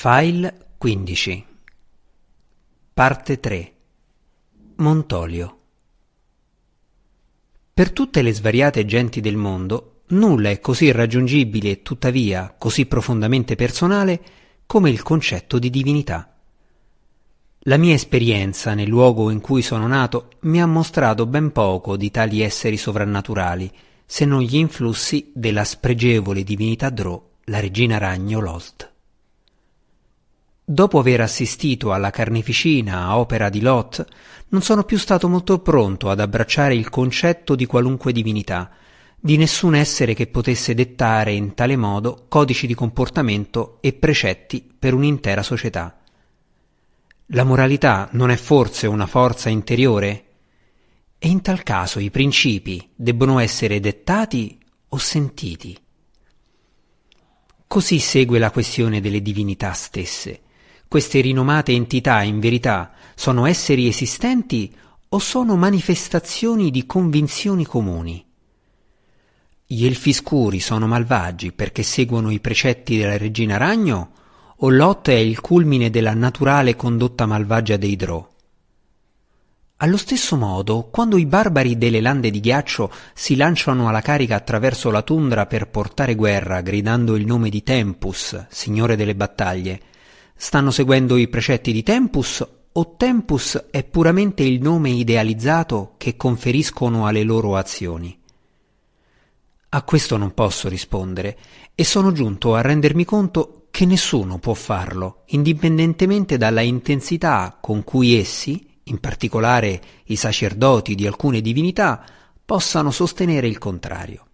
File 15 Parte 3 Montolio Per tutte le svariate genti del mondo, nulla è così irraggiungibile e tuttavia così profondamente personale come il concetto di divinità. La mia esperienza nel luogo in cui sono nato mi ha mostrato ben poco di tali esseri sovrannaturali, se non gli influssi della spregevole divinità Drò, la regina ragno Lost. Dopo aver assistito alla carneficina a opera di Lot, non sono più stato molto pronto ad abbracciare il concetto di qualunque divinità, di nessun essere che potesse dettare in tale modo codici di comportamento e precetti per un'intera società. La moralità non è forse una forza interiore? E in tal caso i principi debbono essere dettati o sentiti? Così segue la questione delle divinità stesse. Queste rinomate entità, in verità, sono esseri esistenti o sono manifestazioni di convinzioni comuni? Gli elfi scuri sono malvagi perché seguono i precetti della regina ragno o Lot è il culmine della naturale condotta malvagia dei Drò? Allo stesso modo, quando i barbari delle lande di ghiaccio si lanciano alla carica attraverso la tundra per portare guerra, gridando il nome di Tempus, signore delle battaglie, Stanno seguendo i precetti di Tempus o Tempus è puramente il nome idealizzato che conferiscono alle loro azioni? A questo non posso rispondere e sono giunto a rendermi conto che nessuno può farlo, indipendentemente dalla intensità con cui essi, in particolare i sacerdoti di alcune divinità, possano sostenere il contrario.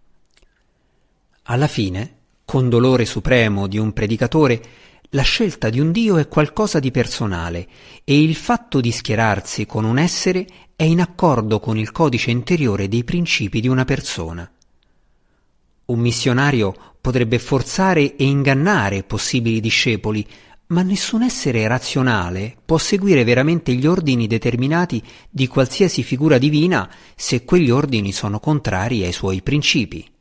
Alla fine, con dolore supremo di un predicatore, la scelta di un Dio è qualcosa di personale e il fatto di schierarsi con un essere è in accordo con il codice interiore dei principi di una persona. Un missionario potrebbe forzare e ingannare possibili discepoli, ma nessun essere razionale può seguire veramente gli ordini determinati di qualsiasi figura divina se quegli ordini sono contrari ai suoi principi.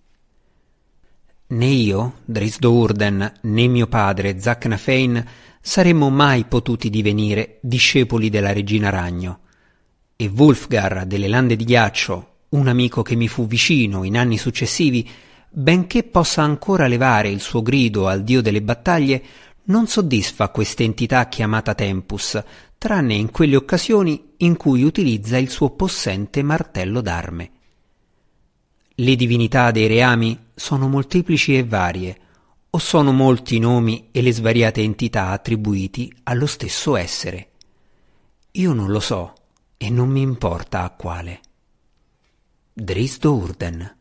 Né io, Drisdo Urden, né mio padre, Zac Nafein, saremmo mai potuti divenire discepoli della regina ragno. E Wulfgar delle lande di ghiaccio, un amico che mi fu vicino in anni successivi, benché possa ancora levare il suo grido al dio delle battaglie, non soddisfa quest'entità chiamata Tempus, tranne in quelle occasioni in cui utilizza il suo possente martello d'arme. Le divinità dei reami sono molteplici e varie, o sono molti i nomi e le svariate entità attribuiti allo stesso essere. Io non lo so e non mi importa a quale. Drisdo Urden